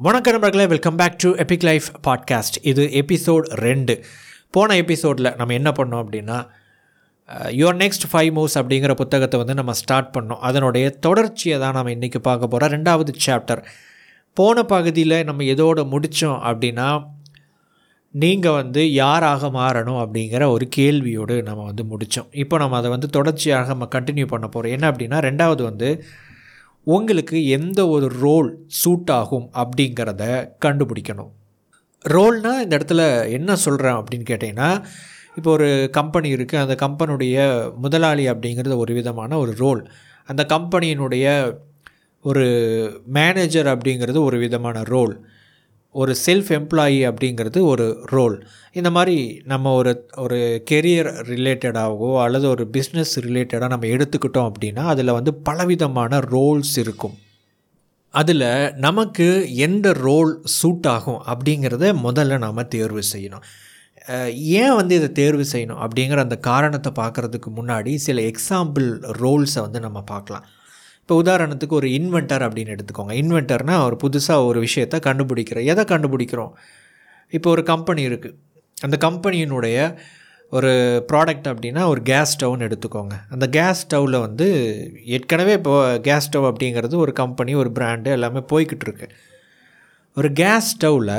வணக்கம் நண்பர்களே welcome back to epic life podcast இது எபிசோட் ரெண்டு. போன எபிசோடில் நம்ம என்ன பண்ணோம் அப்படின்னா யுவர் நெக்ஸ்ட் ஃபைவ் மூவ்ஸ் அப்படிங்கிற புத்தகத்தை வந்து நம்ம ஸ்டார்ட் பண்ணோம். அதனுடைய தொடர்ச்சியை தான் நம்ம இன்றைக்கி பார்க்க போகிறோம் ரெண்டாவது சாப்டர் போன பகுதியில் நம்ம எதோடு முடித்தோம் அப்படின்னா நீங்கள் வந்து யாராக மாறணும் அப்படிங்கிற ஒரு கேள்வியோடு நம்ம வந்து முடித்தோம் இப்போ நம்ம அதை வந்து தொடர்ச்சியாக நம்ம கண்டினியூ பண்ண போகிறோம் என்ன அப்படின்னா ரெண்டாவது வந்து உங்களுக்கு எந்த ஒரு ரோல் சூட் ஆகும் அப்படிங்கிறத கண்டுபிடிக்கணும். ரோல்னால் இந்த இடத்துல என்ன சொல்கிறேன் அப்படின்னு கேட்டிங்கன்னா இப்போ ஒரு கம்பெனி இருக்குது அந்த கம்பெனியுடைய முதலாளி அப்படிங்கிறது ஒரு விதமான ஒரு ரோல் அந்த கம்பெனியினுடைய ஒரு மேனேஜர் அப்படிங்கிறது ஒரு விதமான ரோல் ஒரு செல்ஃப் எம்ப்ளாயி அப்படிங்கிறது ஒரு ரோல் இந்த மாதிரி நம்ம ஒரு ஒரு கெரியர் ரிலேட்டடாகவோ அல்லது ஒரு பிஸ்னஸ் ரிலேட்டடாக நம்ம எடுத்துக்கிட்டோம் அப்படின்னா அதில் வந்து பலவிதமான ரோல்ஸ் இருக்கும். அதில் நமக்கு எந்த ரோல் சூட் ஆகும் அப்படிங்கிறத முதல்ல நாம் தேர்வு செய்யணும். ஏன் வந்து இதை தேர்வு செய்யணும் அப்படிங்கிற அந்த காரணத்தை பார்க்குறதுக்கு முன்னாடி சில எக்ஸாம்பிள் ரோல்ஸை வந்து நம்ம பார்க்கலாம். இப்போ உதாரணத்துக்கு ஒரு இன்வென்டர் அப்படின்னு எடுத்துக்கோங்க. இன்வென்டர்னால் ஒரு புதுசாக ஒரு விஷயத்தை கண்டுபிடிக்கிற எதை கண்டுபிடிக்கிறோம்? இப்போ ஒரு கம்பெனி இருக்குது அந்த கம்பெனியினுடைய ஒரு ப்ராடக்ட் அப்படின்னா ஒரு கேஸ் ஸ்டவ்னு எடுத்துக்கோங்க. அந்த கேஸ் ஸ்டவ்வில் வந்து ஏற்கனவே இப்போ கேஸ் ஸ்டவ் அப்படிங்கிறது ஒரு கம்பெனி ஒரு பிராண்டு எல்லாமே போய்கிட்டு இருக்கு. ஒரு கேஸ் ஸ்டவ்வில்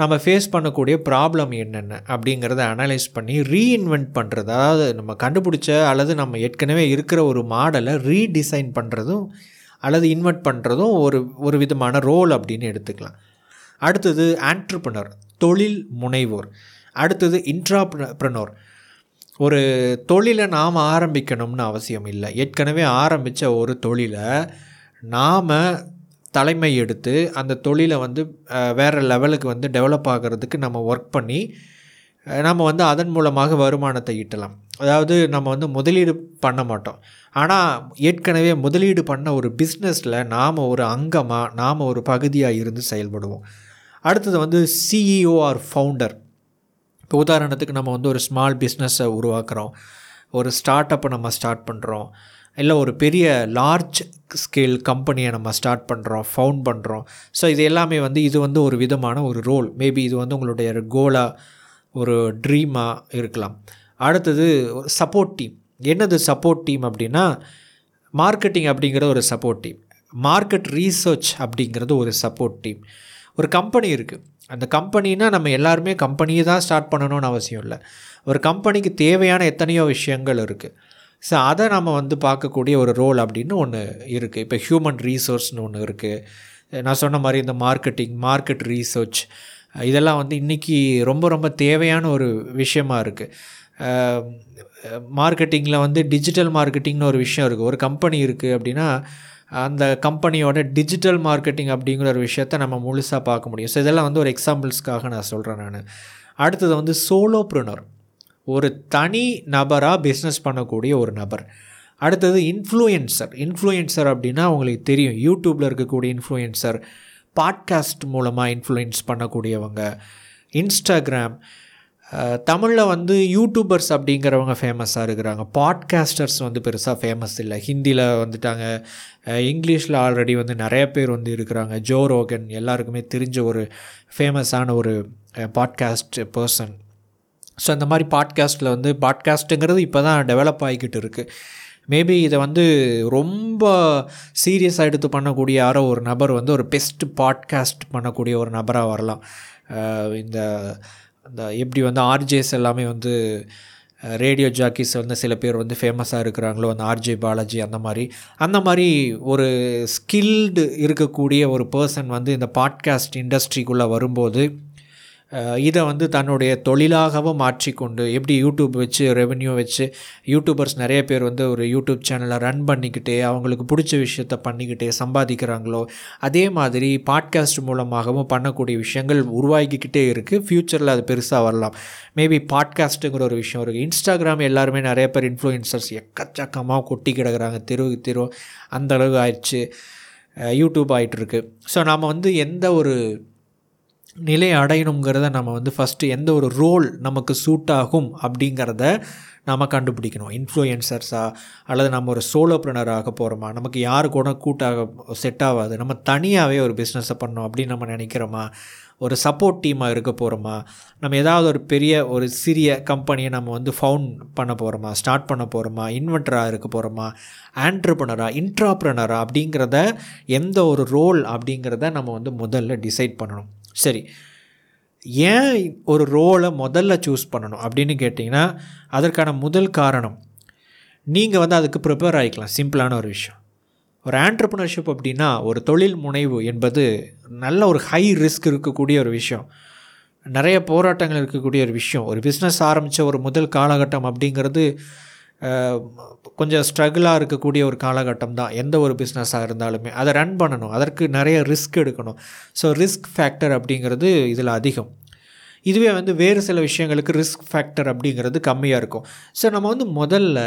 நம்ம ஃபேஸ் பண்ணக்கூடிய ப்ராப்ளம் என்னென்ன அப்படிங்கிறத அனலைஸ் பண்ணி ரீஇன்வென்ட் பண்ணுறது அதாவது நம்ம கண்டுபிடிச்ச அல்லது நம்ம ஏற்கனவே இருக்கிற ஒரு மாடலை ரீடிசைன் பண்ணுறதும் அல்லது இன்வெர்ட் பண்ணுறதும் ஒரு ஒரு விதமான ரோல் அப்படின்னு எடுத்துக்கலாம். அடுத்தது ஆண்ட்ரப்ரனர் தொழில் முனைவோர். அடுத்தது இன்ட்ராப்ரனோர் ஒரு தொழிலை நாம் ஆரம்பிக்கணும்னு அவசியம் இல்லை. ஏற்கனவே ஆரம்பித்த ஒரு தொழிலை நாம் தலைமை எடுத்து அந்த தொழிலை வந்து வேறு லெவலுக்கு வந்து டெவலப் ஆகிறதுக்கு நம்ம ஒர்க் பண்ணி நம்ம வந்து அதன் மூலமாக வருமானத்தை ஈட்டலாம். அதாவது நம்ம வந்து முதலீடு பண்ண மாட்டோம். ஆனால் ஏற்கனவே முதலீடு பண்ண ஒரு பிஸ்னஸில் நாம் ஒரு அங்கமாக நாம் ஒரு பகுதியாக இருந்து செயல்படுவோம். அடுத்தது வந்து சிஇஓ ஆர் ஃபவுண்டர் இப்போ உதாரணத்துக்கு நம்ம வந்து ஒரு ஸ்மால் பிஸ்னஸை உருவாக்குறோம். ஒரு ஸ்டார்ட் அப்பை நம்ம ஸ்டார்ட் பண்ணுறோம் இல்லை ஒரு பெரிய லார்ஜ் ஸ்கேல் கம்பெனியை நம்ம ஸ்டார்ட் பண்ணுறோம் ஃபவுண்ட் பண்ணுறோம் ஸோ இது எல்லாமே வந்து இது வந்து ஒரு விதமான ஒரு ரோல் மேபி இது வந்து உங்களுடைய கோலாக ஒரு ட்ரீமாக இருக்கலாம். அடுத்தது ஒரு சப்போர்ட் டீம் என்னது சப்போர்ட் டீம் அப்படின்னா மார்க்கெட்டிங் அப்படிங்கிறது ஒரு சப்போர்ட் டீம் மார்க்கெட் ரீசர்ச் அப்படிங்கிறது ஒரு சப்போர்ட் டீம் ஒரு கம்பெனி இருக்குது அந்த கம்பெனின்னா நம்ம எல்லாருமே கம்பெனியை தான் ஸ்டார்ட் பண்ணணும்னு அவசியம் இல்லை. ஒரு கம்பெனிக்கு தேவையான எத்தனையோ விஷயங்கள் இருக்குது ஸோ அதை நம்ம வந்து பார்க்கக்கூடிய ஒரு ரோல் அப்படின்னு ஒன்று இருக்குது இப்போ ஹியூமன் ரீசோர்ஸ்னு ஒன்று இருக்குது நான் சொன்ன மாதிரி இந்த மார்க்கெட்டிங் மார்க்கெட் ரீசர்ச் இதெல்லாம் வந்து இன்றைக்கி ரொம்ப ரொம்ப தேவையான ஒரு விஷயமா இருக்குது மார்க்கெட்டிங்கில் வந்து டிஜிட்டல் மார்க்கெட்டிங்னு ஒரு விஷயம் இருக்குது ஒரு கம்பெனி இருக்குது அப்படின்னா அந்த கம்பெனியோட டிஜிட்டல் மார்க்கெட்டிங் அப்படிங்கிற ஒரு விஷயத்த நம்ம முழுசாக பார்க்க முடியும். ஸோ இதெல்லாம் வந்து ஒரு எக்ஸாம்பிள்ஸ்க்காக நான் சொல்கிறேன் நான். அடுத்தது வந்து சோலோப்ரனர் ஒரு தனி நபராக பிஸ்னஸ் பண்ணக்கூடிய ஒரு நபர். அடுத்தது இன்ஃப்ளூயன்சர் இன்ஃப்ளூயன்சர் அப்படின்னா அவங்களுக்கு தெரியும். யூடியூப்பில் இருக்கக்கூடிய இன்ஃப்ளூயன்சர் பாட்காஸ்ட் மூலமாக இன்ஃப்ளூயன்ஸ் பண்ணக்கூடியவங்க இன்ஸ்டாகிராம் தமிழில் வந்து யூடியூபர்ஸ் அப்படிங்கிறவங்க ஃபேமஸாக இருக்கிறாங்க. பாட்காஸ்டர்ஸ் வந்து பெருசாக ஃபேமஸ் இல்லை. ஹிந்தியில் வந்துட்டாங்க. இங்கிலீஷில் ஆல்ரெடி வந்து நிறைய பேர் வந்து இருக்கிறாங்க. ஜோ ரோகன் எல்லாருக்குமே தெரிஞ்ச ஒரு ஃபேமஸான ஒரு பாட்காஸ்ட் பர்சன் ஸோ அந்த மாதிரி பாட்காஸ்ட்டில் வந்து பாட்காஸ்ட்டுங்கிறது இப்போ தான் டெவலப் ஆகிக்கிட்டு இருக்குது மேபி இதை வந்து ரொம்ப சீரியஸாக எடுத்து பண்ணக்கூடிய யாரோ ஒரு நபர் வந்து ஒரு பெஸ்ட் பாட்காஸ்ட் பண்ணக்கூடிய ஒரு நபராக வரலாம். இந்த இந்த எப்படி வந்து ஆர்ஜேஸ் எல்லாமே வந்து ரேடியோ ஜாக்கிஸ் வந்து சில பேர் வந்து ஃபேமஸாக இருக்கிறாங்களோ அந்த ஆர்ஜே பாலாஜி அந்த மாதிரி. அந்த மாதிரி ஒரு ஸ்கில்டு இருக்கக்கூடிய ஒரு பர்சன் வந்து இந்த பாட்காஸ்ட் இண்டஸ்ட்ரிக்குள்ளே வரும்போது இதை வந்து தன்னுடைய தொழிலாகவும் மாற்றிக்கொண்டு எப்படி யூடியூப் வச்சு ரெவென்யூ வச்சு யூடியூபர்ஸ் நிறைய பேர் வந்து ஒரு யூடியூப் சேனலை ரன் பண்ணிக்கிட்டே அவங்களுக்கு பிடிச்ச விஷயத்த பண்ணிக்கிட்டே சம்பாதிக்கிறாங்களோ அதே மாதிரி பாட்காஸ்ட் மூலமாகவும் பண்ணக்கூடிய விஷயங்கள் உருவாகிக்கிட்டே இருக்குது ஃப்யூச்சரில் அது பெருசாக வரலாம். மேபி பாட்காஸ்ட்டுங்கிற ஒரு விஷயம் இருக்குது இன்ஸ்டாகிராம் எல்லாருமே நிறைய பேர் இன்ஃப்ளூயன்சர்ஸ் எக்கச்சக்கமாக கொட்டி கிடக்கிறாங்க. தெரு தெரு அந்தளவு ஆயிடுச்சு. யூடியூப் ஆகிட்டுருக்கு ஸோ நாம் வந்து எந்த ஒரு நிலை அடையணுங்கிறத நம்ம வந்து ஃபஸ்ட்டு எந்த ஒரு ரோல் நமக்கு சூட் ஆகும் அப்படிங்கிறத நம்ம கண்டுபிடிக்கணும். இன்ஃப்ளூயன்சர்ஸாக அல்லது நம்ம ஒரு சோலோப்ரனராக போகிறோமா நமக்கு யாரு கூட கூட்டாக செட் ஆகாது நம்ம தனியாகவே ஒரு பிஸ்னஸை பண்ணோம் அப்படின்னு நம்ம நினைக்கிறோமா? ஒரு சப்போர்ட் டீமாக இருக்க போகிறோமா நம்ம ஏதாவது ஒரு பெரிய ஒரு சிறிய கம்பெனியை நம்ம வந்து ஃபவுண்ட் பண்ண போகிறோமா ஸ்டார்ட் பண்ண போகிறோமா இன்வென்டராக இருக்க போகிறோமா ஆண்ட்ரப்ரனரா இன்ட்ராப்ரனராக அப்படிங்கிறத எந்த ஒரு ரோல் அப்படிங்கிறத நம்ம வந்து முதல்ல டிசைட் பண்ணணும். சரி. ஏன் ஒரு ரோலை முதல்ல சூஸ் பண்ணணும் அப்படின்னு கேட்டிங்கன்னா அதற்கான முதல் காரணம் நீங்கள் வந்து அதுக்கு ப்ரிப்பேர் ஆகிக்கலாம் சிம்பிளான ஒரு விஷயம். ஒரு ஆண்டர்ப்ரனர்ஷிப் அப்படின்னா ஒரு தொழில் முனைவு என்பது நல்ல ஒரு ஹை ரிஸ்க் இருக்கக்கூடிய ஒரு விஷயம். நிறைய போராட்டங்கள் இருக்கக்கூடிய ஒரு விஷயம். ஒரு பிஸ்னஸ் ஆரம்பித்த ஒரு முதல் காலகட்டம் அப்படிங்கிறது கொஞ்சம் ஸ்ட்ரகிளாக இருக்கக்கூடிய ஒரு காலகட்டம் தான் எந்த ஒரு பிஸ்னஸாக இருந்தாலுமே. அதை ரன் பண்ணணும். அதற்கு நிறைய ரிஸ்க் எடுக்கணும். ஸோ ரிஸ்க் ஃபேக்டர் அப்படிங்கிறது இதில் அதிகம். இதுவே வந்து வேறு சில விஷயங்களுக்கு ரிஸ்க் ஃபேக்டர் அப்படிங்கிறது கம்மியாக இருக்கும். ஸோ நம்ம வந்து முதல்ல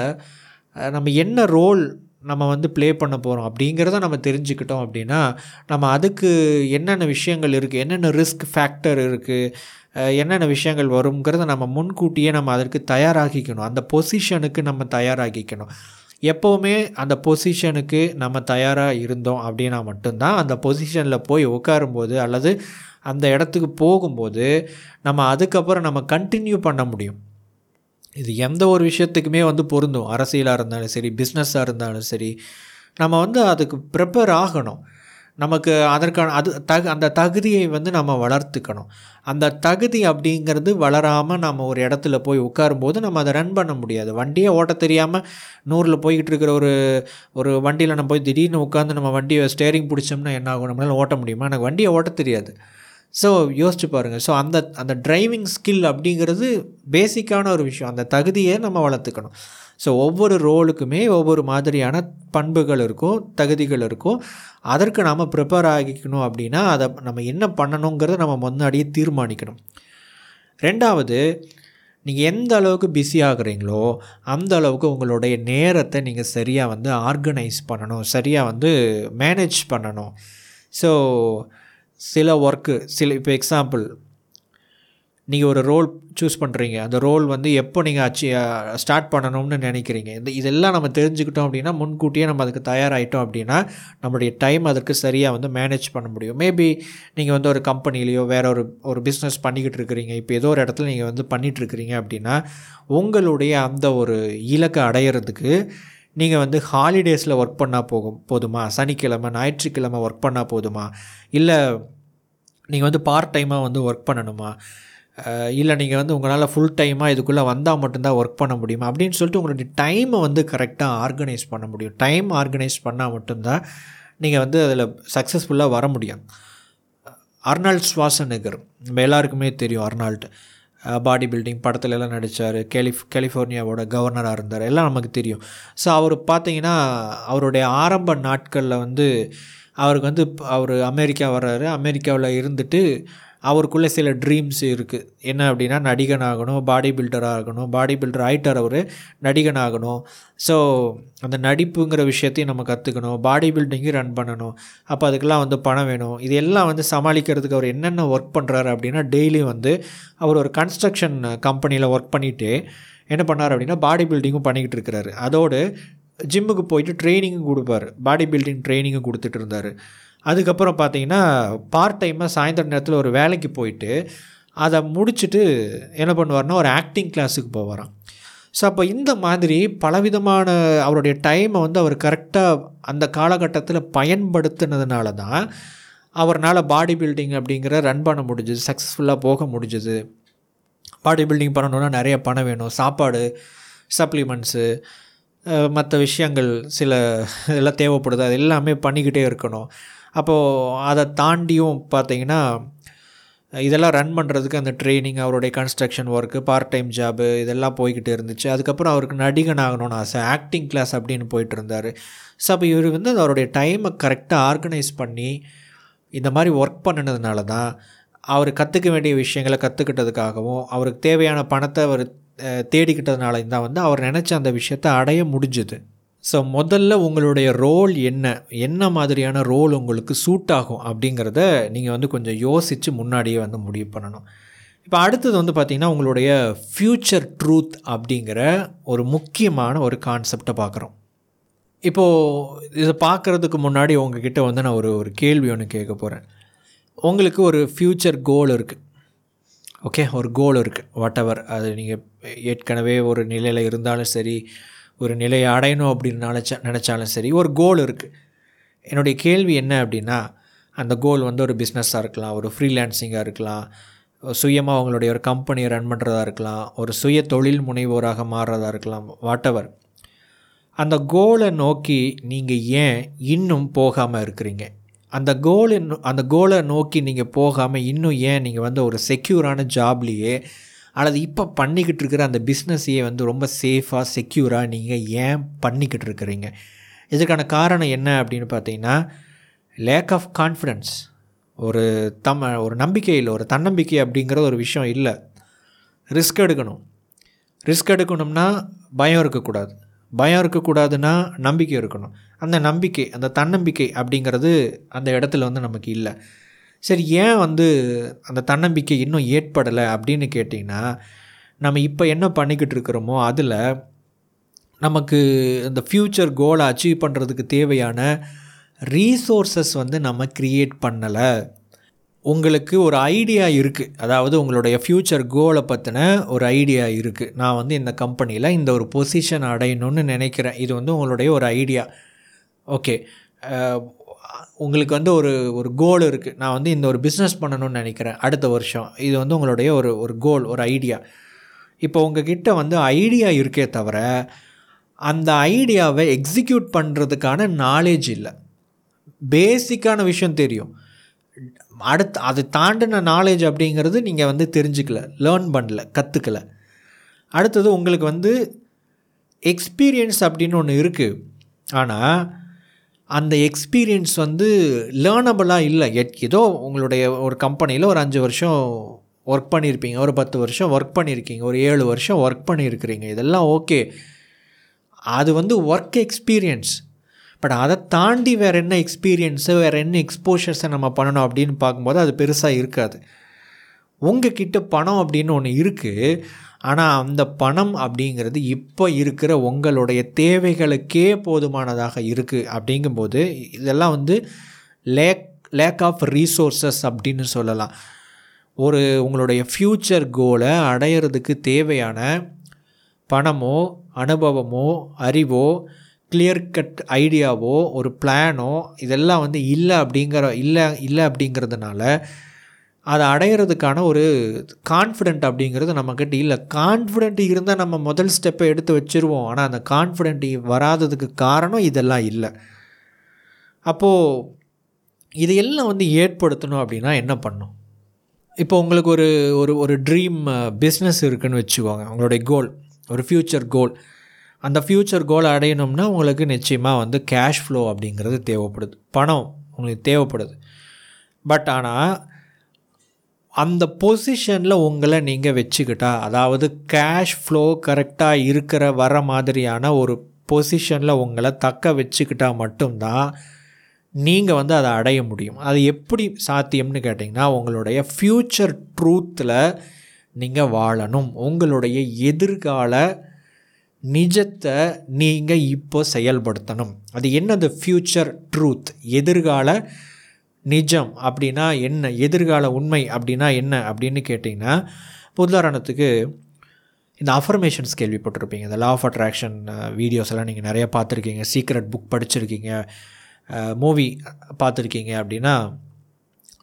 நம்ம என்ன ரோல் நம்ம வந்து ப்ளே பண்ண போகிறோம் அப்படிங்கிறத நம்ம தெரிஞ்சுக்கிட்டோம் அப்படின்னா நம்ம அதுக்கு என்னென்ன விஷயங்கள் இருக்குது என்னென்ன ரிஸ்க் ஃபேக்டர் இருக்குது என்னென்ன விஷயங்கள் வருங்கிறத நம்ம முன்கூட்டியே நம்ம அதற்கு தயாராகிக்கணும். அந்த பொசிஷனுக்கு நம்ம தயாராகிக்கணும். எப்போவுமே அந்த பொசிஷனுக்கு நம்ம தயாராக இருந்தோம் அப்படின்னா மட்டும்தான் அந்த பொசிஷனில் போய் உட்காரும்போது அல்லது அந்த இடத்துக்கு போகும்போது நம்ம அதுக்கப்புறம் நம்ம கண்டினியூ பண்ண முடியும். இது எந்த ஒரு விஷயத்துக்குமே வந்து பொருந்தும். அரசியலாக இருந்தாலும் சரி பிஸ்னஸாக இருந்தாலும் சரி. நம்ம வந்து அதுக்கு ப்ரிப்பேர் ஆகணும். நமக்கு அதற்கான அது தகு அந்த தகுதியை வந்து நம்ம வளர்த்துக்கணும். அந்த தகுதி அப்படிங்கிறது வளராமல் நம்ம ஒரு இடத்துல போய் உட்காரும்போது நம்ம அதை ரன் பண்ண முடியாது. வண்டியை ஓட்ட தெரியாமல் நூறில் போய்கிட்டு இருக்கிற ஒரு ஒரு வண்டியில் நம்ம போய் திடீர்னு உட்காந்து நம்ம வண்டியை ஸ்டேரிங் பிடிச்சோம்னா என்ன ஆகும்? நம்மளால் ஓட்ட முடியுமா? எனக்கு வண்டியை ஓட்ட தெரியாது. ஸோ யோசிச்சு பாருங்கள் ஸோ அந்த அந்த டிரைவிங் ஸ்கில் அப்படிங்கிறது பேசிக்கான ஒரு விஷயம். அந்த தகுதியை நம்ம வளர்த்துக்கணும். ஸோ ஒவ்வொரு ரோலுக்குமே ஒவ்வொரு மாதிரியான பண்புகள் இருக்கும் தகுதிகள் இருக்கும். அதற்கு நாம் ப்ரிப்பேர் ஆகிக்கணும் அப்படின்னா அதை நம்ம என்ன பண்ணணுங்கிறத நம்ம முன்னாடியே தீர்மானிக்கணும். ரெண்டாவது நீங்கள் எந்த அளவுக்கு பிஸி ஆகுறீங்களோ அந்த அளவுக்கு உங்களுடைய நேரத்தை நீங்கள் சரியாக வந்து ஆர்கனைஸ் பண்ணணும். சரியாக வந்து மேனேஜ் பண்ணணும். ஸோ சில ஒர்க்கு சில இப்போ எக்ஸாம்பிள் நீங்கள் ஒரு ரோல் சூஸ் பண்ணுறீங்க அந்த ரோல் வந்து எப்போ நீங்கள் அச்சி ஸ்டார்ட் பண்ணணும்னு நினைக்கிறீங்க. இந்த இதெல்லாம் நம்ம தெரிஞ்சுக்கிட்டோம் அப்படின்னா முன்கூட்டியே நம்ம அதுக்கு தயாராகிட்டோம் அப்படின்னா நம்மளுடைய டைம் அதற்கு சரியாக வந்து மேனேஜ் பண்ண முடியும். மேபி நீங்கள் வந்து ஒரு கம்பெனிலேயோ வேறு ஒரு ஒரு பிஸ்னஸ் பண்ணிக்கிட்டு இருக்கிறீங்க. இப்போ ஏதோ ஒரு இடத்துல நீங்கள் வந்து பண்ணிகிட்ருக்கிறீங்க அப்படின்னா உங்களுடைய அந்த ஒரு இலக்கை அடையிறதுக்கு நீங்கள் வந்து ஹாலிடேஸில் ஒர்க் பண்ணால் போகும் போதுமா? சனிக்கிழமை ஞாயிற்றுக்கிழமை ஒர்க் பண்ணால் போதுமா? இல்லை நீங்கள் வந்து பார்ட் டைமாக வந்து ஒர்க் பண்ணணுமா? இல்லை நீங்கள் வந்து உங்களால் ஃபுல் டைமாக இதுக்குள்ளே வந்தால் மட்டும்தான் ஒர்க் பண்ண முடியுமா? அப்படின்னு சொல்லிட்டு உங்களுடைய டைமை வந்து கரெக்டாக ஆர்கனைஸ் பண்ண முடியும். டைம் ஆர்கனைஸ் பண்ணால் மட்டும்தான் நீங்கள் வந்து அதில் சக்ஸஸ்ஃபுல்லாக வர முடியும். அர்னால்ட் சுவாசநகர் நம்ம எல்லாருக்குமே தெரியும் அர்னால்ட். பாடி பில்டிங் படத்துல எல்லாம் நடித்தார் கெலிஃப் கலிஃபோர்னியாவோட கவர்னராக இருந்தார். எல்லாம் நமக்கு தெரியும். ஸோ அவர் பார்த்தீங்கன்னா அவருடைய ஆரம்ப நாட்களில் வந்து அவருக்கு வந்து அவர் அமெரிக்கா வர்றாரு. அமெரிக்காவில் இருந்துட்டு அவருக்குள்ளே சில ட்ரீம்ஸ் இருக்குது என்ன அப்படின்னா நடிகன் ஆகணும் பாடி பில்டராக ஆகணும் பாடி பில்டர் ஆகிட்டார் அவர் நடிகன் ஆகணும் ஸோ அந்த நடிப்புங்கிற விஷயத்தையும் நம்ம கற்றுக்கணும் பாடி பில்டிங்கும் ரன் பண்ணணும். அப்போ அதுக்கெல்லாம் வந்து பணம் வேணும். இது எல்லாம் வந்து சமாளிக்கிறதுக்கு அவர் என்னென்ன ஒர்க் பண்ணுறாரு அப்படின்னா டெய்லி வந்து அவர் ஒரு கன்ஸ்ட்ரக்ஷன் கம்பெனியில் ஒர்க் பண்ணிவிட்டு என்ன பண்ணார் அப்படின்னா பாடி பில்டிங்கும் பண்ணிக்கிட்டு இருக்கிறாரு. அதோடு ஜிம்முக்கு போயிட்டு ட்ரைனிங்கும் கொடுப்பார். பாடி பில்டிங் ட்ரைனிங்கும் கொடுத்துட்டு இருந்தார். அதுக்கப்புறம் பார்த்தீங்கன்னா பார்ட் டைமாக சாயந்தர நேரத்தில் ஒரு வேலைக்கு போயிட்டு அதை முடிச்சுட்டு என்ன பண்ணுவார்னா ஒரு ஆக்டிங் கிளாஸுக்கு போவாராம். ஸோ அப்போ இந்த மாதிரி பலவிதமான அவருடைய டைமை வந்து அவர் கரெக்டாக அந்த காலகட்டத்தில் பயன்படுத்தினதுனால தான் அவர்னால் பாடி பில்டிங் அப்படிங்கிற ரன் பண்ண முடிஞ்சுது சக்ஸஸ்ஃபுல்லாக போக முடிஞ்சுது. பாடி பில்டிங் பண்ணணுன்னா நிறைய பணம் வேணும் சாப்பாடு சப்ளிமெண்ட்ஸு மற்ற விஷயங்கள் சில இதெல்லாம் தேவைப்படுது அது எல்லாமே பண்ணிக்கிட்டே இருக்கணும். அப்போது அதை தாண்டியும் பார்த்தீங்கன்னா இதெல்லாம் ரன் பண்ணுறதுக்கு அந்த ட்ரைனிங் அவருடைய construction work part time job இதெல்லாம் போய்கிட்டு இருந்துச்சு. அதுக்கப்புறம் அவருக்கு நடிகன் ஆகணும்னு ஆசை. ஆக்டிங் கிளாஸ் அப்படின்னு போயிட்டு இருந்தார். ஸோ அப்போ இவர் வந்து அவருடைய டைமை கரெக்டாக ஆர்கனைஸ் பண்ணி இந்த மாதிரி ஒர்க் பண்ணினதுனால தான் அவர் கற்றுக்க வேண்டிய விஷயங்களை கற்றுக்கிட்டதுக்காகவும் அவருக்கு தேவையான பணத்தை அவர் தேடிக்கிட்டதுனால தான் வந்து அவர் நினச்ச அந்த விஷயத்தை அடைய முடிஞ்சுது. ஸோ முதல்ல உங்களுடைய ரோல் என்ன? என்ன மாதிரியான ரோல் உங்களுக்கு சூட் ஆகும் அப்படிங்கிறத நீங்கள் வந்து கொஞ்சம் யோசித்து முன்னாடியே வந்து முடிவு பண்ணணும். இப்போ அடுத்தது வந்து பார்த்திங்கன்னா உங்களுடைய ஃப்யூச்சர் ட்ரூத் அப்படிங்கிற ஒரு முக்கியமான ஒரு கான்செப்டை பார்க்குறோம் இப்போது இதை பார்க்குறதுக்கு முன்னாடி உங்ககிட்ட வந்து நான் ஒரு ஒரு கேள்வி ஒன்று கேட்க போகிறேன் உங்களுக்கு ஒரு ஃப்யூச்சர் கோல் இருக்குது ஓகே ஒரு கோல் இருக்குது வாட் எவர் அது நீங்கள் ஏற்கனவே ஒரு நிலையில் இருந்தாலும் சரி ஒரு நிலையை அடையணும் அப்படின்னு நினச்சா நினச்சாலும் சரி ஒரு கோல் இருக்குது என்னுடைய கேள்வி என்ன அப்படின்னா அந்த கோல் வந்து ஒரு பிஸ்னஸாக இருக்கலாம் ஒரு ஃப்ரீலான்சிங்காக இருக்கலாம் சுயமாக அவங்களுடைய ஒரு கம்பெனியை ரன் பண்ணுறதா இருக்கலாம் ஒரு சுய தொழில் முனைவோராக மாறுறதா இருக்கலாம் வாட் எவர் அந்த கோலை நோக்கி நீங்கள் ஏன் இன்னும் போகாமல் இருக்கிறீங்க? அந்த கோலை அந்த கோலை நோக்கி நீங்கள் போகாமல் இன்னும் ஏன் நீங்கள் வந்து ஒரு செக்யூரான ஜாப்லேயே அல்லது இப்போ பண்ணிக்கிட்டு இருக்கிற அந்த பிஸ்னஸையே வந்து ரொம்ப சேஃபாக செக்யூராக நீங்கள் ஏன் பண்ணிக்கிட்டு இருக்கிறீங்க? இதுக்கான காரணம் என்ன அப்படின்னு பார்த்தீங்கன்னா லேக் ஆஃப் கான்ஃபிடென்ஸ் ஒரு தம் ஒரு நம்பிக்கை இல்லை ஒரு தன்னம்பிக்கை அப்படிங்கிற ஒரு விஷயம் இல்லை. ரிஸ்க் எடுக்கணும். ரிஸ்க் எடுக்கணும்னா பயம் இருக்கக்கூடாது. பயம் இருக்கக்கூடாதுன்னா நம்பிக்கை இருக்கணும். அந்த நம்பிக்கை அந்த தன்னம்பிக்கை அப்படிங்கிறது அந்த இடத்துல வந்து நமக்கு இல்லை. சரி ஏன் வந்து அந்த தன்னம்பிக்கை இன்னும் ஏற்படலை அப்படின்னு கேட்டிங்கன்னா நம்ம இப்போ என்ன பண்ணிக்கிட்டு இருக்கிறோமோ அதில் நமக்கு இந்த ஃப்யூச்சர் கோலை அச்சீவ் பண்ணுறதுக்கு தேவையான ரீசோர்ஸஸ் வந்து நம்ம க்ரியேட் பண்ணலை. உங்களுக்கு ஒரு ஐடியா இருக்குது அதாவது உங்களுடைய ஃப்யூச்சர் கோலை பற்றின ஒரு ஐடியா இருக்குது நான் வந்து இந்த கம்பெனியில் இந்த ஒரு பொசிஷன் அடையணும்னு நினைக்கிறேன். இது வந்து உங்களுடைய ஒரு ஐடியா ஓகே உங்களுக்கு வந்து ஒரு ஒரு கோல் இருக்குது நான் வந்து இந்த ஒரு பிஸ்னஸ் பண்ணணும்னு நினைக்கிறேன் அடுத்த வருஷம். இது வந்து உங்களுடைய ஒரு ஒரு கோல் ஒரு ஐடியா இப்போ உங்ககிட்ட வந்து ஐடியா இருக்கே தவிர அந்த ஐடியாவை எக்ஸிக்யூட் பண்ணுறதுக்கான நாலேஜ் இல்லை. பேசிக்கான விஷயம் தெரியும். அடுத்து அது தாண்டின நாலேஜ் அப்படிங்கிறது நீங்கள் வந்து தெரிஞ்சுக்கல லேர்ன் பண்ணல கற்றுக்கல அடுத்தது உங்களுக்கு வந்து எக்ஸ்பீரியன்ஸ் அப்படின்னு ஒன்று இருக்குது ஆனால் அந்த எக்ஸ்பீரியன்ஸ் வந்து லேர்னபிளாக இல்லை. எட் ஏதோ உங்களுடைய ஒரு கம்பெனியில் ஒரு அஞ்சு வருஷம் ஒர்க் பண்ணியிருப்பீங்க ஒரு பத்து வருஷம் ஒர்க் பண்ணியிருக்கீங்க ஒரு ஏழு வருஷம் ஒர்க் பண்ணியிருக்கிறீங்க இதெல்லாம் ஓகே அது வந்து ஒர்க் எக்ஸ்பீரியன்ஸ் பட் அதை தாண்டி வேறு என்ன எக்ஸ்பீரியன்ஸு வேறு என்ன எக்ஸ்போஷர்ஸை நம்ம பண்ணணும் அப்படின்னு பார்க்கும்போது அது பெருசாக இருக்காது. உங்கள் கிட்ட பணம் அப்படின்னு ஒன்று இருக்குது ஆனால் அந்த பணம் அப்படிங்கிறது இப்போ இருக்கிற உங்களுடைய தேவைகளுக்கே போதுமானதாக இருக்குது அப்படிங்கும்போது இதெல்லாம் வந்து லேக் லேக் ஆஃப் ரீசோர்ஸஸ் அப்படின்னு சொல்லலாம். ஒரு உங்களுடைய ஃப்யூச்சர் கோலை அடையிறதுக்கு தேவையான பணமோ அனுபவமோ அறிவோ கிளியர் கட் ஐடியாவோ ஒரு பிளானோ இதெல்லாம் வந்து இல்லை அப்படிங்கிற இல்லை இல்லை அப்படிங்கிறதுனால அதை அடையிறதுக்கான ஒரு கான்ஃபிடென்ட் அப்படிங்கிறது நம்மக்கிட்ட இல்லை. கான்ஃபிடென்ட் இருந்தால் நம்ம முதல் ஸ்டெப்பை எடுத்து வச்சுருவோம். ஆனால் அந்த கான்ஃபிடென்ட் வராததுக்கு காரணம் இதெல்லாம் இல்லை. அப்போது இதையெல்லாம் வந்து ஏற்படுத்தணும் அப்படின்னா என்ன பண்ணும்? இப்போ உங்களுக்கு ஒரு ஒரு ஒரு ட்ரீம் பிஸ்னஸ் இருக்குதுன்னு வச்சுக்கோங்க. உங்களுடைய கோல் ஒரு ஃப்யூச்சர் கோல் அந்த ஃப்யூச்சர் கோல் அடையணும்னா உங்களுக்கு நிச்சயமாக வந்து கேஷ் ஃப்ளோ அப்படிங்கிறது தேவைப்படுது. பணம் உங்களுக்கு தேவைப்படுது. பட் ஆனால் அந்த பொசிஷனில் உங்களை நீங்கள் வச்சுக்கிட்டா அதாவது கேஷ் ஃப்ளோ கரெக்டாக இருக்கிற வர மாதிரியான ஒரு பொசிஷனில் உங்களை தக்க வச்சுக்கிட்டால் மட்டும்தான் நீங்கள் வந்து அதை அடைய முடியும். அது எப்படி சாத்தியம்னு கேட்டிங்கன்னா உங்களுடைய ஃப்யூச்சர் ட்ரூத்தில் நீங்கள் வாழணும். உங்களுடைய எதிர்கால நிஜத்தை நீங்கள் இப்போ செயல்படுத்தணும். அது என்னது? ஃப்யூச்சர் ட்ரூத் எதிர்கால நிஜம் அப்படின்னா என்ன? எதிர்கால உண்மை அப்படின்னா என்ன? அப்படின்னு கேட்டிங்கன்னா உதாரணத்துக்கு இந்த அஃபர்மேஷன்ஸ் கேள்விப்பட்டிருப்பீங்க. இந்த லா ஆஃப் அட்ராக்ஷன் வீடியோஸ் எல்லாம் நீங்கள் நிறையா பார்த்துருக்கீங்க. சீக்ரெட் புக் படிச்சிருக்கீங்க. மூவி பார்த்துருக்கீங்க அப்படின்னா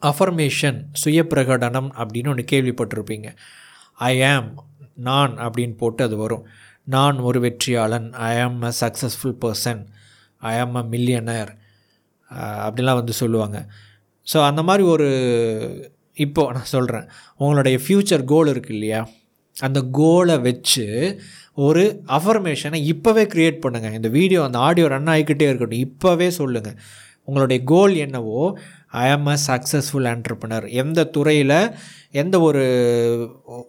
அஃபர்மேஷன் சுய பிரகடனம் அப்படின்னு ஒன்று கேள்விப்பட்டிருப்பீங்க. ஐ ஆம் நான் அப்படின்னு போட்டு அது வரும். நான் ஒரு வெற்றியாளன். ஐ ஆம் அ சக்ஸஸ்ஃபுல் பர்சன் ஐ ஆம் அ மில்லியனர் அப்படிலாம் வந்து சொல்லுவாங்க. ஸோ அந்த மாதிரி ஒரு இப்போது நான் சொல்கிறேன் உங்களுடைய ஃப்யூச்சர் கோல் இருக்குது இல்லையா? அந்த கோலை வச்சு ஒரு அஃபர்மேஷனை இப்போவே க்ரியேட் பண்ணுங்கள் இந்த வீடியோ அந்த ஆடியோ ரன் ஆகிக்கிட்டே இருக்கட்டும். இப்போவே சொல்லுங்கள் உங்களுடைய கோல் என்னவோ ஐ ஆம் அ சக்ஸஸ்ஃபுல் ஆண்டர்பனர் எந்த துறையில் எந்த ஒரு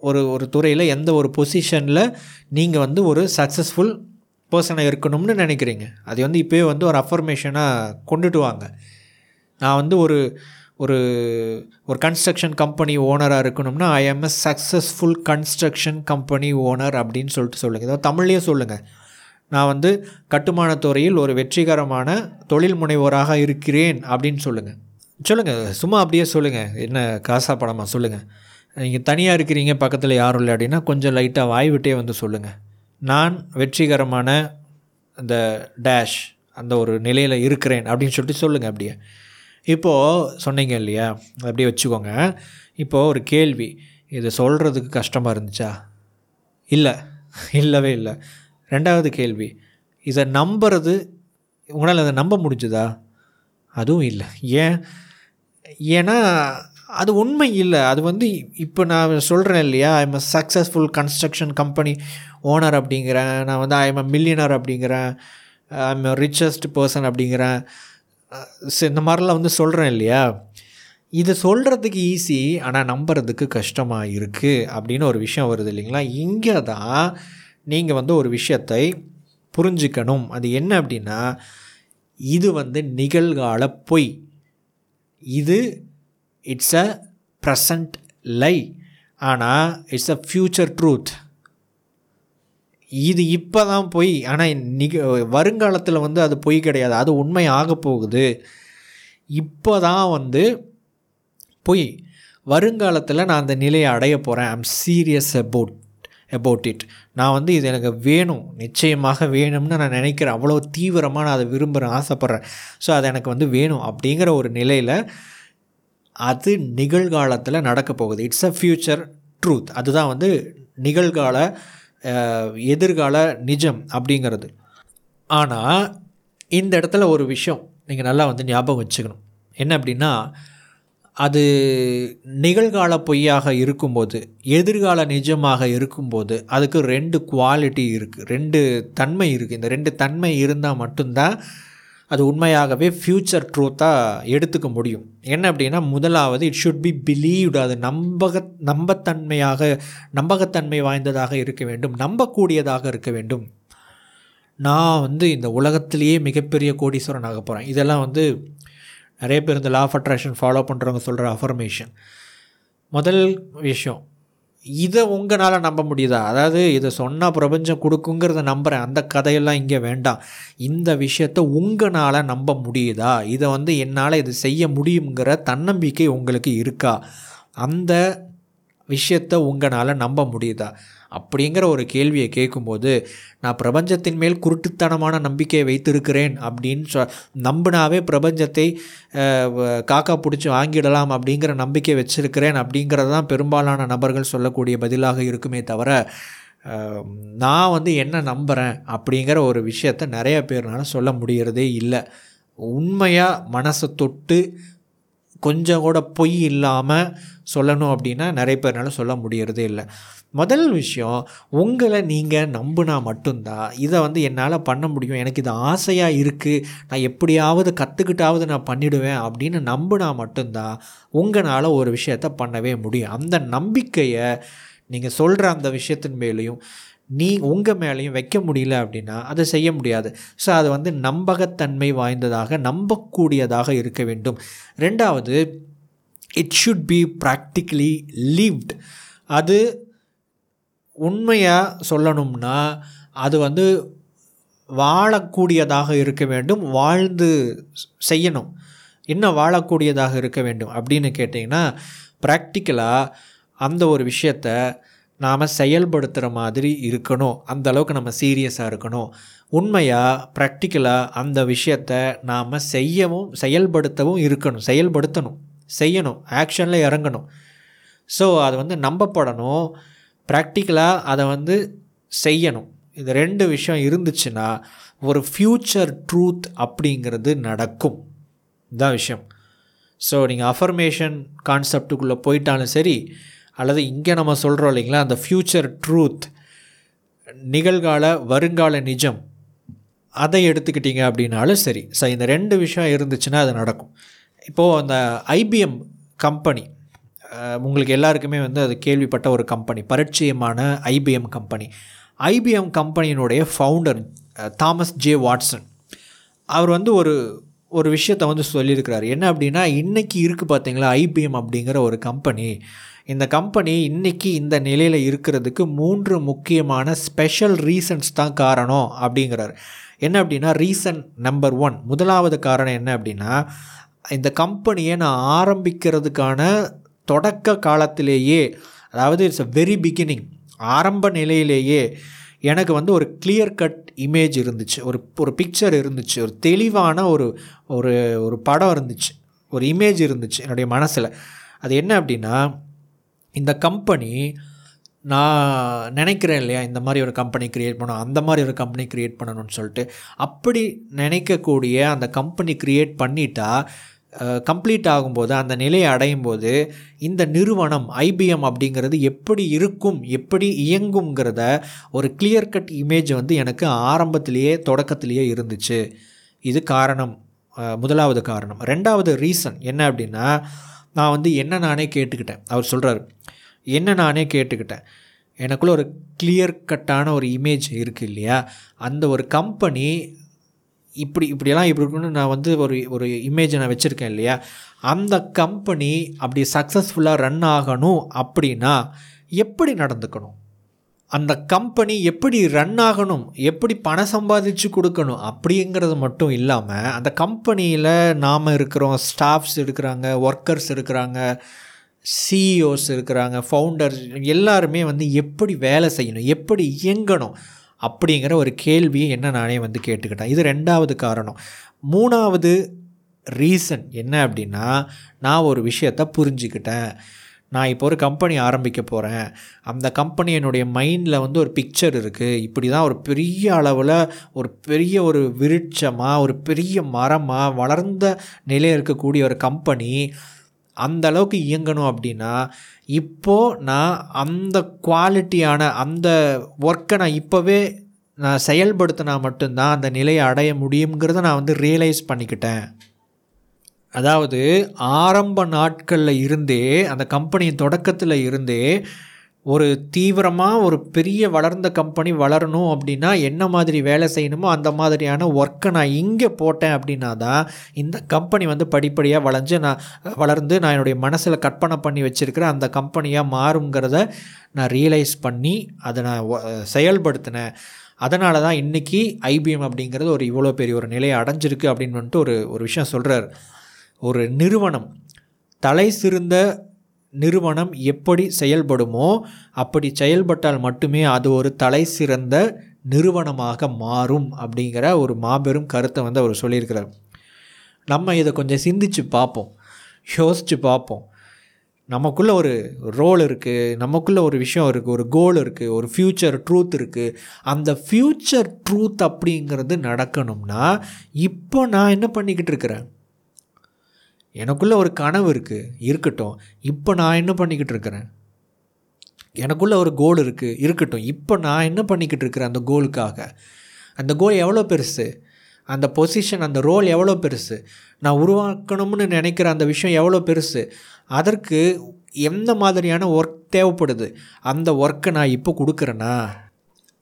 ஒரு ஒரு துறையில் எந்த ஒரு பொசிஷனில் நீங்கள் வந்து ஒரு சக்ஸஸ்ஃபுல் பர்சனாக இருக்கணும்னு நினைக்கிறீங்க. அது வந்து இப்போயே வந்து ஒரு அஃபர்மேஷனாக கொண்டுட்டு வாங்க. நான் வந்து ஒரு ஒரு ஒரு கன்ஸ்ட்ரக்ஷன் கம்பெனி ஓனராக இருக்கணும்னா I am a successful construction company owner அப்படின்னு சொல்லிட்டு சொல்லுங்கள் ஏதாவது தமிழ்லேயே சொல்லுங்கள் நான் வந்து கட்டுமானத் துறையில் ஒரு வெற்றிகரமான தொழில் முனைவோராக இருக்கிறேன் அப்படின்னு சொல்லுங்கள் சொல்லுங்கள் சும்மா அப்படியே சொல்லுங்கள் என்ன காசா படமாக சொல்லுங்கள் நீங்கள் தனியாக இருக்கிறீங்க பக்கத்தில் யாரும் இல்லை அப்படின்னா கொஞ்சம் லைட்டாக வாய் விட்டே வந்து சொல்லுங்கள் நான் வெற்றிகரமான அந்த டேஷ் அந்த ஒரு நிலையில் இருக்கிறேன் அப்படின்னு சொல்லிட்டு சொல்லுங்கள் அப்படியே. இப்போது சொன்னீங்க இல்லையா? அப்படியே வச்சுக்கோங்க. இப்போது ஒரு கேள்வி. இது சொல்கிறதுக்கு கஷ்டமாக இருந்துச்சா? இல்லை. இல்லவே இல்லை. ரெண்டாவது கேள்வி. இதை நம்புறது உங்களால் அதை நம்ப முடிஞ்சுதா? அதுவும் இல்லை. ஏன்? ஏன்னா அது உண்மை இல்லை. அது வந்து இப்போ நான் சொல்கிறேன் இல்லையா? I'm a successful construction company owner அப்படிங்கிறேன். நான் வந்து ஐம் அ மில்லியனர் அப்படிங்கிறேன். ஐம் ரிச்சஸ்ட் பர்சன் அப்படிங்கிறேன். அஹ் இந்த மாதிரிலாம் வந்து சொல்கிறேன் இல்லையா? இது சொல்கிறதுக்கு ஈஸி ஆனால் நம்புறதுக்கு கஷ்டமாக இருக்குது அப்படின்னு ஒரு விஷயம் வருது இல்லைங்களா? இங்கே தான் நீங்கள் வந்து ஒரு விஷயத்தை புரிஞ்சுக்கணும். அது என்ன அப்படின்னா இது வந்து நிகழ்கால பொய். இது இட்ஸ் அ ப்ரெசண்ட் லை ஆனால் இட்ஸ் அ ஃப்யூச்சர் ட்ரூத் இது இப்போ தான் பொய் ஆனால் நிக வருங்காலத்தில் வந்து அது பொய் கிடையாது. அது உண்மை ஆக போகுது. இப்போ தான் வந்து பொய் வருங்காலத்தில் நான் அந்த நிலையை அடைய போகிறேன் I'm serious about about it நான் வந்து இது எனக்கு வேணும். நிச்சயமாக வேணும்னு நான் நினைக்கிறேன் அவ்வளோ தீவிரமாக நான் அதை விரும்புகிறேன் ஆசைப்பட்றேன். ஸோ அது எனக்கு வந்து வேணும் அப்படிங்கிற ஒரு நிலையில் அது நிகழ்காலத்தில் நடக்க போகுது. இட்ஸ் அ ஃப்யூச்சர் ட்ரூத் அதுதான் வந்து நிகழ்கால எதிர்கால நிஜம் அப்படிங்கிறது. ஆனால் இந்த இடத்துல ஒரு விஷயம் நீங்கள் நல்லா வந்து ஞாபகம் வச்சுக்கணும். என்ன அப்படின்னா அது நிகழ்கால பொய்யாக இருக்கும்போது எதிர்கால நிஜமாக இருக்கும்போது அதுக்கு ரெண்டு குவாலிட்டி இருக்குது ரெண்டு தன்மை இருக்குது இந்த ரெண்டு தன்மை இருந்தால் மட்டும்தான் அது உண்மையாகவே ஃப்யூச்சர் ட்ரூத்தாக எடுத்துக்க முடியும். என்ன அப்படின்னா முதலாவது இட் ஷுட் பி பிலீவ்டு அது நம்பக நம்பத்தன்மையாக நம்பகத்தன்மை வாய்ந்ததாக இருக்க வேண்டும். நம்பக்கூடியதாக இருக்க வேண்டும். நான் வந்து இந்த உலகத்திலேயே மிகப்பெரிய கோடீஸ்வரன் ஆக போகிறேன் இதெல்லாம் வந்து நிறைய பேர் இந்த லா ஆஃப் அட்ராக்ஷன் ஃபாலோ பண்ணுறவங்க சொல்கிற அஃபர்மேஷன் முதல் விஷயம் இதை உங்களால் நம்ப முடியுதா? அதாவது இதை சொன்னால் பிரபஞ்சம் கொடுக்குங்கிறத நம்புகிறேன் அந்த கதையெல்லாம் இங்கே வேண்டாம். இந்த விஷயத்தை உங்களால் நம்ப முடியுதா? இதை வந்து என்னால் இது செய்ய முடியுங்கிற தன்னம்பிக்கை உங்களுக்கு இருக்கா? அந்த விஷயத்தை உங்களால் நம்ப முடியுதா? அப்படிங்கிற ஒரு கேள்வியை கேட்கும்போது நான் பிரபஞ்சத்தின் மேல் குருட்டுத்தனமான நம்பிக்கையை வைத்திருக்கிறேன் அப்படின்னு சொ நம்பினாவே பிரபஞ்சத்தை வ- காக்கா பிடிச்சி வாங்கிடலாம் அப்படிங்கிற நம்பிக்கை வச்சிருக்கிறேன் அப்படிங்கிறது தான் பெரும்பாலான நபர்கள் சொல்லக்கூடிய பதிலாக இருக்குமே தவிர நான் வந்து என்ன நம்புகிறேன் அப்படிங்கிற ஒரு விஷயத்தை நிறைய பேர்னால சொல்ல முடிகிறதே இல்லை. உண்மையாக மனசை தொட்டு கொஞ்சம் கூட பொய் இல்லாமல் சொல்லணும் அப்படின்னா நிறைய பேர்னால சொல்ல முடியறதே இல்லை. முதல் விஷயம் உங்களை நீங்கள் நம்பினா மட்டும்தான் இதை வந்து என்னால் பண்ண முடியும். எனக்கு இது ஆசையாக இருக்குது நான் எப்படியாவது கற்றுக்கிட்டாவது நான் பண்ணிவிடுவேன் அப்படின்னு நம்பினா மட்டும்தான் உங்களால் ஒரு விஷயத்த பண்ணவே முடியும். அந்த நம்பிக்கையை நீங்கள் சொல்கிற அந்த விஷயத்தின் மேலேயும் நீ உங்கள் மேலேயும் வைக்க முடியல அப்படின்னா அதை செய்ய முடியாது. ஸோ அது வந்து நம்பகத்தன்மை வாய்ந்ததாக நம்பக்கூடியதாக இருக்க வேண்டும். ரெண்டாவது it should be practically lived அது உண்மையாக சொல்லணும்னா அது வந்து வாழக்கூடியதாக இருக்க வேண்டும் வாழ்ந்து செய்யணும். என்ன வாழக்கூடியதாக இருக்க வேண்டும் அப்படின்னு கேட்டிங்கன்னா ப்ராக்டிக்கலாக அந்த ஒரு விஷயத்த நாம் செயல்படுத்துகிற மாதிரி இருக்கணும். அந்த அளவுக்கு நம்ம சீரியஸாக இருக்கணும். உண்மையாக ப்ராக்டிக்கலாக அந்த விஷயத்த நாம் செய்யவும் செயல்படுத்தவும் இருக்கணும். செயல்படுத்தணும். செய்யணும். ஆக்ஷனில் இறங்கணும். ஸோ அது வந்து நம்பப்படணும். ப்ராக்டிக்கலாக அதை வந்து செய்யணும். இது ரெண்டு விஷயம் இருந்துச்சுன்னா ஒரு ஃப்யூச்சர் ட்ரூத் அப்படிங்கிறது நடக்கும். இதான் விஷயம். ஸோ நீங்கள் அஃபர்மேஷன் கான்செப்டுக்குள்ளே போயிட்டாலும் சரி அல்லது இங்கே நம்ம சொல்கிறோம் இல்லைங்களா அந்த ஃப்யூச்சர் ட்ரூத் நிகழ்கால வருங்கால நிஜம் அதை எடுத்துக்கிட்டீங்க அப்படின்னாலும் சரி. ஸோ இந்த ரெண்டு விஷயம் இருந்துச்சுன்னா அது நடக்கும். இப்போது அந்த ஐபிஎம் கம்பெனி உங்களுக்கு எல்லாருக்குமே வந்து அது கேள்விப்பட்ட ஒரு கம்பெனி பரிச்சயமான ஐபிஎம் கம்பெனி ஐபிஎம் கம்பெனியினுடைய ஃபவுண்டர் தாமஸ் ஜே வாட்சன். அவர் வந்து ஒரு ஒரு விஷயத்தை வந்து சொல்லியிருக்கிறார். என்ன அப்படின்னா இன்றைக்கி இருக்குது பார்த்தீங்களா ஐபிஎம் அப்படிங்கிற ஒரு கம்பெனி இந்த கம்பெனி இன்றைக்கி இந்த நிலையில் இருக்கிறதுக்கு மூன்று முக்கியமான ஸ்பெஷல் ரீசன்ஸ் தான் காரணம் அப்படிங்கிறார். என்ன அப்படின்னா ரீசன் நம்பர் ஒன் முதலாவது காரணம் என்ன அப்படின்னா இந்த கம்பெனியை நான் ஆரம்பிக்கிறதுக்கான தொடக்க காலத்திலேயே அதாவது இட்ஸ் அ வெரி பிகினிங் ஆரம்ப நிலையிலேயே எனக்கு வந்து ஒரு கிளியர் கட் இமேஜ் இருந்துச்சு. ஒரு ஒரு பிக்சர் இருந்துச்சு. ஒரு தெளிவான ஒரு ஒரு ஒரு படம் இருந்துச்சு. ஒரு இமேஜ் இருந்துச்சு என்னுடைய மனசில். அது என்ன அப்படின்னா இந்த கம்பெனி நான் நினைக்கிறேன் இல்லையா இந்த மாதிரி ஒரு கம்பெனி க்ரியேட் பண்ணணும் அந்த மாதிரி ஒரு கம்பெனி க்ரியேட் பண்ணணும்னு சொல்லிட்டு அப்படி நினைக்கக்கூடிய அந்த கம்பெனி க்ரியேட் பண்ணிட்டா கம்ப்ளீட் ஆகும்போது அந்த நிலையை அடையும் போது இந்த நிறுவனம் ஐபிஎம் அப்படிங்கிறது எப்படி இருக்கும் எப்படி இயங்குங்கிறத ஒரு கிளியர் கட் இமேஜ் வந்து எனக்கு ஆரம்பத்திலேயே தொடக்கத்திலேயே இருந்துச்சு. இது காரணம் முதலாவது காரணம். ரெண்டாவது ரீசன் என்ன அப்படின்னா நான் வந்து என்ன நானே கேட்டுக்கிட்டேன். அவர் சொல்கிறார் என்ன நானே கேட்டுக்கிட்டேன். எனக்குள்ளே ஒரு கிளியர் கட்டான ஒரு இமேஜ் இருக்குது இல்லையா? அந்த ஒரு கம்பெனி இப்படி இப்படியெல்லாம் இப்படி இருக்குன்னு நான் வந்து ஒரு ஒரு இமேஜை நான் வச்சுருக்கேன் இல்லையா? அந்த கம்பெனி அப்படி சக்ஸஸ்ஃபுல்லாக ரன் ஆகணும் அப்படின்னா எப்படி நடந்துக்கணும்? அந்த கம்பெனி எப்படி ரன் ஆகணும்? எப்படி பணம் சம்பாதிச்சு கொடுக்கணும்? அப்படிங்கிறது மட்டும் இல்லாமல் அந்த கம்பெனியில் நாம் இருக்கிறோம் ஸ்டாஃப்ஸ் இருக்கிறாங்க ஒர்க்கர்ஸ் இருக்கிறாங்க சிஇஓஸ் இருக்கிறாங்க ஃபவுண்டர்ஸ் எல்லாருமே வந்து எப்படி வேலை செய்யணும்? எப்படி இயங்கணும்? அப்படிங்கிற ஒரு கேள்வியை என்ன நானே வந்து கேட்டுக்கிட்டேன். இது ரெண்டாவது காரணம். மூணாவது ரீசன் என்ன அப்படின்னா நான் ஒரு விஷயத்தை புரிஞ்சுக்கிட்டேன். நான் இப்போ ஒரு கம்பெனி ஆரம்பிக்க போகிறேன் அந்த கம்பெனி என்னுடைய மைண்டில் வந்து ஒரு பிக்சர் இருக்குது இப்படி தான் ஒரு பெரிய அளவில் ஒரு பெரிய ஒரு விருட்சமாக ஒரு பெரிய மரமாக வளர்ந்த நிலையில் இருக்கக்கூடிய ஒரு கம்பெனி அந்த அளவுக்கு இயங்கணும் அப்படின்னா இப்போது நான் அந்த குவாலிட்டியான அந்த ஒர்க்கை நான் இப்போவே நான் செயல்படுத்தினா மட்டும்தான் அந்த நிலையை அடைய முடியுங்கிறத நான் வந்து ரியலைஸ் பண்ணிக்கிட்டேன். அதாவது ஆரம்ப நாட்களில் இருந்தே அந்த கம்பெனியின் தொடக்கத்தில் இருந்தே ஒரு தீவிரமாக ஒரு பெரிய வளர்ந்த கம்பெனி வளரணும் அப்படின்னா என்ன மாதிரி வேலை செய்யணுமோ அந்த மாதிரியான ஒர்க்கை நான் இங்கே போட்டேன் அப்படின்னா தான் இந்த கம்பெனி வந்து படிப்படியாக வளைஞ்சு நான் வளர்ந்து நான் என்னுடைய மனசில் கற்பனை பண்ணி வச்சுருக்கிற அந்த கம்பெனியாக மாறுங்கிறத நான் ரியலைஸ் பண்ணி அதை நான் செயல்படுத்தினேன். அதனால தான் இன்றைக்கி ஐபிஎம் அப்படிங்கிறது ஒரு இவ்வளோ பெரிய ஒரு நிலையை அடைஞ்சிருக்கு அப்படின்னு வந்துட்டு ஒரு ஒரு விஷயம் சொல்கிறார் ஒரு நிறுவனம் தலை சிறந்த நிறுவனம் எப்படி செயல்படுமோ அப்படி செயல்பட்டால் மட்டுமே அது ஒரு தலை சிறந்த நிறுவனமாக மாறும் அப்படிங்கிற ஒரு மாபெரும் கருத்தை வந்து அவர் சொல்லியிருக்கிறார். நம்ம இதை கொஞ்சம் சிந்திச்சு பார்ப்போம். யோசித்து பார்ப்போம். நமக்குள்ளே ஒரு ரோல் இருக்குது நமக்குள்ளே ஒரு விஷயம் இருக்குது ஒரு கோல் இருக்குது ஒரு ஃப்யூச்சர் ட்ரூத் இருக்குது அந்த ஃப்யூச்சர் ட்ரூத் அப்படிங்கிறது நடக்கணும்னா இப்போ நான் என்ன பண்ணிக்கிட்டு இருக்கிறேன்? எனக்குள்ளே ஒரு கனவு இருக்குது இருக்கட்டும். இப்போ நான் என்ன பண்ணிக்கிட்டு இருக்கிறேன்? எனக்குள்ளே ஒரு கோல் இருக்குது இருக்கட்டும். இப்போ நான் என்ன பண்ணிக்கிட்டு இருக்கிறேன் அந்த கோலுக்காக அந்த கோல் எவ்வளோ பெருசு? அந்த பொசிஷன் அந்த ரோல் எவ்வளோ பெருசு? நான் உருவாக்கணும்னு நினைக்கிற அந்த விஷயம் எவ்வளோ பெருசு? அதற்கு எந்த மாதிரியான ஒர்க் தேவைப்படுது? அந்த ஒர்க்கை நான் இப்போ கொடுக்குறேன்னா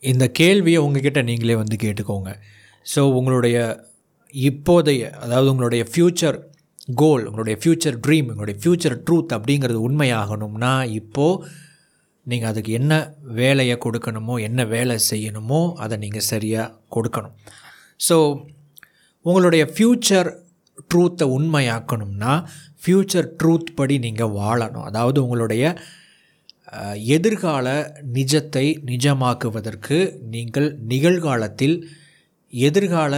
இந்த கேள்வியை உங்ககிட்ட நீங்களே வந்து கேட்டுக்கோங்க. ஸோ உங்களுடைய இப்போதைய அதாவது உங்களுடைய ஃப்யூச்சர் கோல் உங்களுடைய ஃப்யூச்சர் ட்ரீம் உங்களுடைய ஃப்யூச்சர் ட்ரூத் அப்படிங்கிறது உண்மையாகணும்னா இப்போது நீங்கள் அதுக்கு என்ன வேலையை கொடுக்கணுமோ என்ன வேலை செய்யணுமோ அதை நீங்கள் சரியாக கொடுக்கணும். ஸோ உங்களுடைய ஃப்யூச்சர் ட்ரூத்தை உண்மையாக்கணும்னா ஃப்யூச்சர் ட்ரூத் படி நீங்கள் வாழணும். அதாவது உங்களுடைய எதிர்கால நிஜத்தை நிஜமாக்குவதற்கு நீங்கள் நிகழ்காலத்தில் எதிர்கால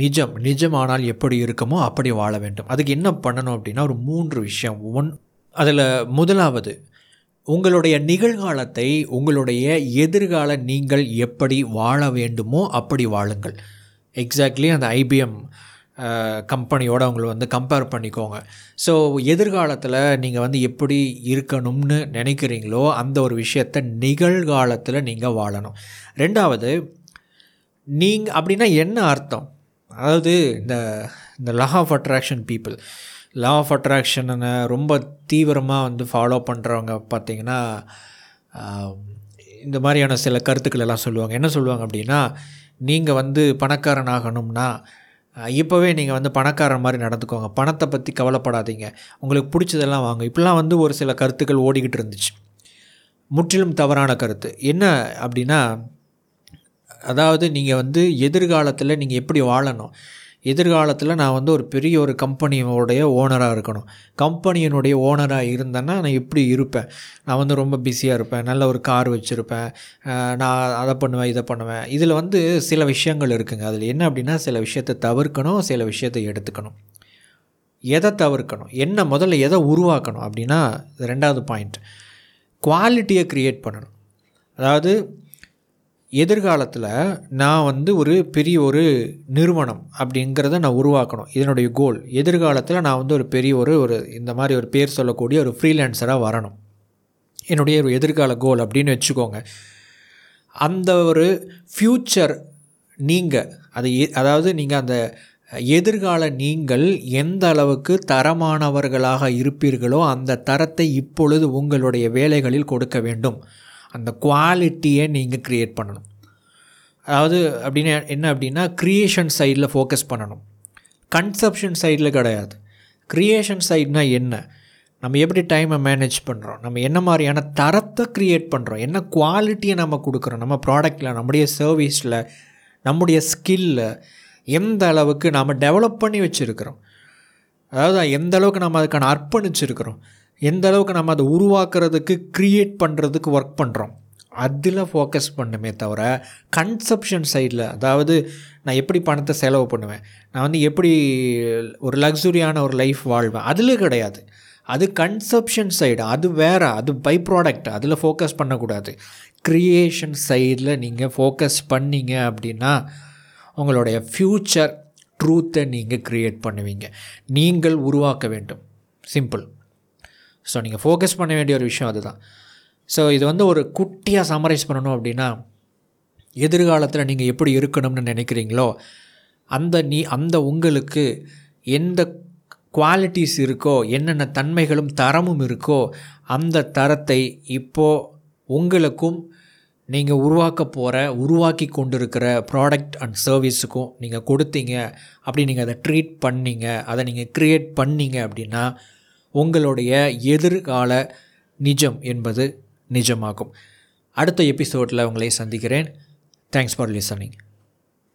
நிஜம் நிஜமானால் எப்படி இருக்குமோ அப்படி வாழ வேண்டும். அதுக்கு என்ன பண்ணணும் அப்படின்னா ஒரு மூன்று விஷயம். ஒன் அதில் முதலாவது உங்களுடைய நிகழ்காலத்தை உங்களுடைய எதிர்கால நீங்கள் எப்படி வாழ வேண்டுமோ அப்படி வாழுங்கள். எக்ஸாக்ட்லி அந்த ஐபிஎம் கம்பெனியோடு அவங்கள வந்து கம்பேர் பண்ணிக்கோங்க. ஸோ எதிர்காலத்தில் நீங்கள் வந்து எப்படி இருக்கணும்னு நினைக்கிறீங்களோ அந்த ஒரு விஷயத்தை நிகழ்காலத்தில் நீங்கள் வாழணும். ரெண்டாவது நீங்கள் அப்படின்னா என்ன அர்த்தம்? அதாவது இந்த இந்த law of attraction people law of அட்ராக்ஷனை ரொம்ப தீவிரமாக வந்து ஃபாலோ பண்ணுறவங்க பார்த்திங்கன்னா இந்த மாதிரியான சில கருத்துக்கள் எல்லாம் சொல்லுவாங்க. என்ன சொல்லுவாங்க அப்படின்னா நீங்கள் வந்து பணக்காரன் ஆகணும்னா இப்போவே நீங்கள் வந்து பணக்காரன் மாதிரி நடந்துக்கோங்க. பணத்தை பற்றி கவலைப்படாதீங்க. உங்களுக்கு பிடிச்சதெல்லாம் வாங்க. இப்படிலாம் வந்து ஒரு சில கருத்துக்கள் ஓடிக்கிட்டு இருந்துச்சு. முற்றிலும் தவறான கருத்து. என்ன அப்படின்னா அதாவது நீங்கள் வந்து எதிர்காலத்தில் நீங்கள் எப்படி வாழணும்? எதிர்காலத்தில் நான் வந்து ஒரு பெரிய ஒரு கம்பெனியோடைய ஓனராக இருக்கணும். கம்பெனியினுடைய ஓனராக இருந்தேன்னா நான் எப்படி இருப்பேன்? நான் வந்து ரொம்ப பிஸியாக இருப்பேன். நல்ல ஒரு கார் வச்சுருப்பேன். நான் அதை பண்ணுவேன் இதை பண்ணுவேன். இதில் வந்து சில விஷயங்கள் இருக்குங்க. அதில் என்ன அப்படின்னா சில விஷயத்தை தவிர்க்கணும் சில விஷயத்தை எடுத்துக்கணும். எதை தவிர்க்கணும்? என்ன முதல்ல எதை உருவாக்கணும் அப்படின்னா ரெண்டாவது பாயிண்ட். குவாலிட்டியை க்ரியேட் பண்ணணும். அதாவது எதிர்காலத்தில் நான் வந்து ஒரு பெரிய ஒரு நிறுவனம் அப்படிங்கிறத நான் உருவாக்கணும். இதனுடைய கோல் எதிர்காலத்தில் நான் வந்து ஒரு பெரிய ஒரு ஒரு இந்த மாதிரி ஒரு பேர் சொல்லக்கூடிய ஒரு ஃப்ரீலான்சராக வரணும். என்னுடைய ஒரு எதிர்கால கோல் அப்படின்னு வச்சுக்கோங்க. அந்த ஒரு ஃப்யூச்சர் நீங்கள் அது எ- அதாவது நீங்கள் அந்த எதிர்கால நீங்கள் எந்த அளவுக்கு தரமானவர்களாக இருப்பீர்களோ அந்த தரத்தை இப்பொழுது உங்களுடைய வேலைகளில் கொடுக்க வேண்டும். அந்த குவாலிட்டியை நீங்கள் க்ரியேட் பண்ணணும். அதாவது அப்படின்னு என்ன அப்படின்னா க்ரியேஷன் சைடில் ஃபோக்கஸ் பண்ணணும். கன்சப்ஷன் சைடில் கிடையாது. க்ரியேஷன் சைட்னா என்ன? நம்ம எப்படி டைமை மேனேஜ் பண்ணுறோம் நம்ம என்ன மாதிரியான தரத்தை க்ரியேட் பண்ணுறோம் என்ன குவாலிட்டியை நம்ம கொடுக்குறோம்? நம்ம ப்ராடக்டில் நம்முடைய சர்வீஸில் நம்முடைய ஸ்கில்ல எந்த அளவுக்கு நாம் டெவலப் பண்ணி வச்சுருக்கிறோம்? அதாவது எந்த அளவுக்கு நம்ம அதுக்கான அர்ப்பணிச்சிருக்கிறோம்? எந்த அளவுக்கு நம்ம அதை உருவாக்குறதுக்கு க்ரியேட் பண்ணுறதுக்கு ஒர்க் பண்ணுறோம் அதில் ஃபோக்கஸ் பண்ணுமே தவிர கன்சப்ஷன் சைடில் அதாவது நான் எப்படி பணத்தை செலவு பண்ணுவேன் நான் வந்து எப்படி ஒரு லக்ஸுரியான ஒரு லைஃப் வாழ்வேன் அதில் கிடையாது. அது கன்சப்ஷன் சைடு அது வேறு அது பை ப்ராடக்ட் அதில் ஃபோக்கஸ் பண்ணக்கூடாது. க்ரியேஷன் சைடில் நீங்கள் ஃபோக்கஸ் பண்ணீங்க அப்படின்னா உங்களுடைய ஃப்யூச்சர் ட்ரூத்தை நீங்கள் க்ரியேட் பண்ணுவீங்க. நீங்கள் உருவாக்க வேண்டும். சிம்பிள் ஸோ நீங்கள் ஃபோக்கஸ் பண்ண வேண்டிய ஒரு விஷயம் அதுதான். ஸோ இது வந்து ஒரு குட்டியாக சம்மரைஸ் பண்ணணும் அப்படின்னா எதிர்காலத்தில் நீங்கள் எப்படி இருக்கணும்னு நினைக்கிறீங்களோ அந்த நீ அந்த உங்களுக்கு எந்த குவாலிட்டிஸ் இருக்கோ என்னென்ன தன்மைகளும் தரமும் இருக்கோ அந்த தரத்தை இப்போது உங்களுக்கும் நீங்கள் உருவாக்க போகிற உருவாக்கி கொண்டிருக்கிற ப்ராடக்ட் அண்ட் சர்வீஸுக்கும் நீங்கள் கொடுத்தீங்க. அப்படி நீங்கள் அதை ட்ரீட் பண்ணீங்க அதை நீங்கள் க்ரியேட் பண்ணீங்க அப்படின்னா உங்களுடைய எதிர்கால நிஜம் என்பது நிஜமாகும். அடுத்த எபிசோடில் உங்களை சந்திக்கிறேன். Thanks for listening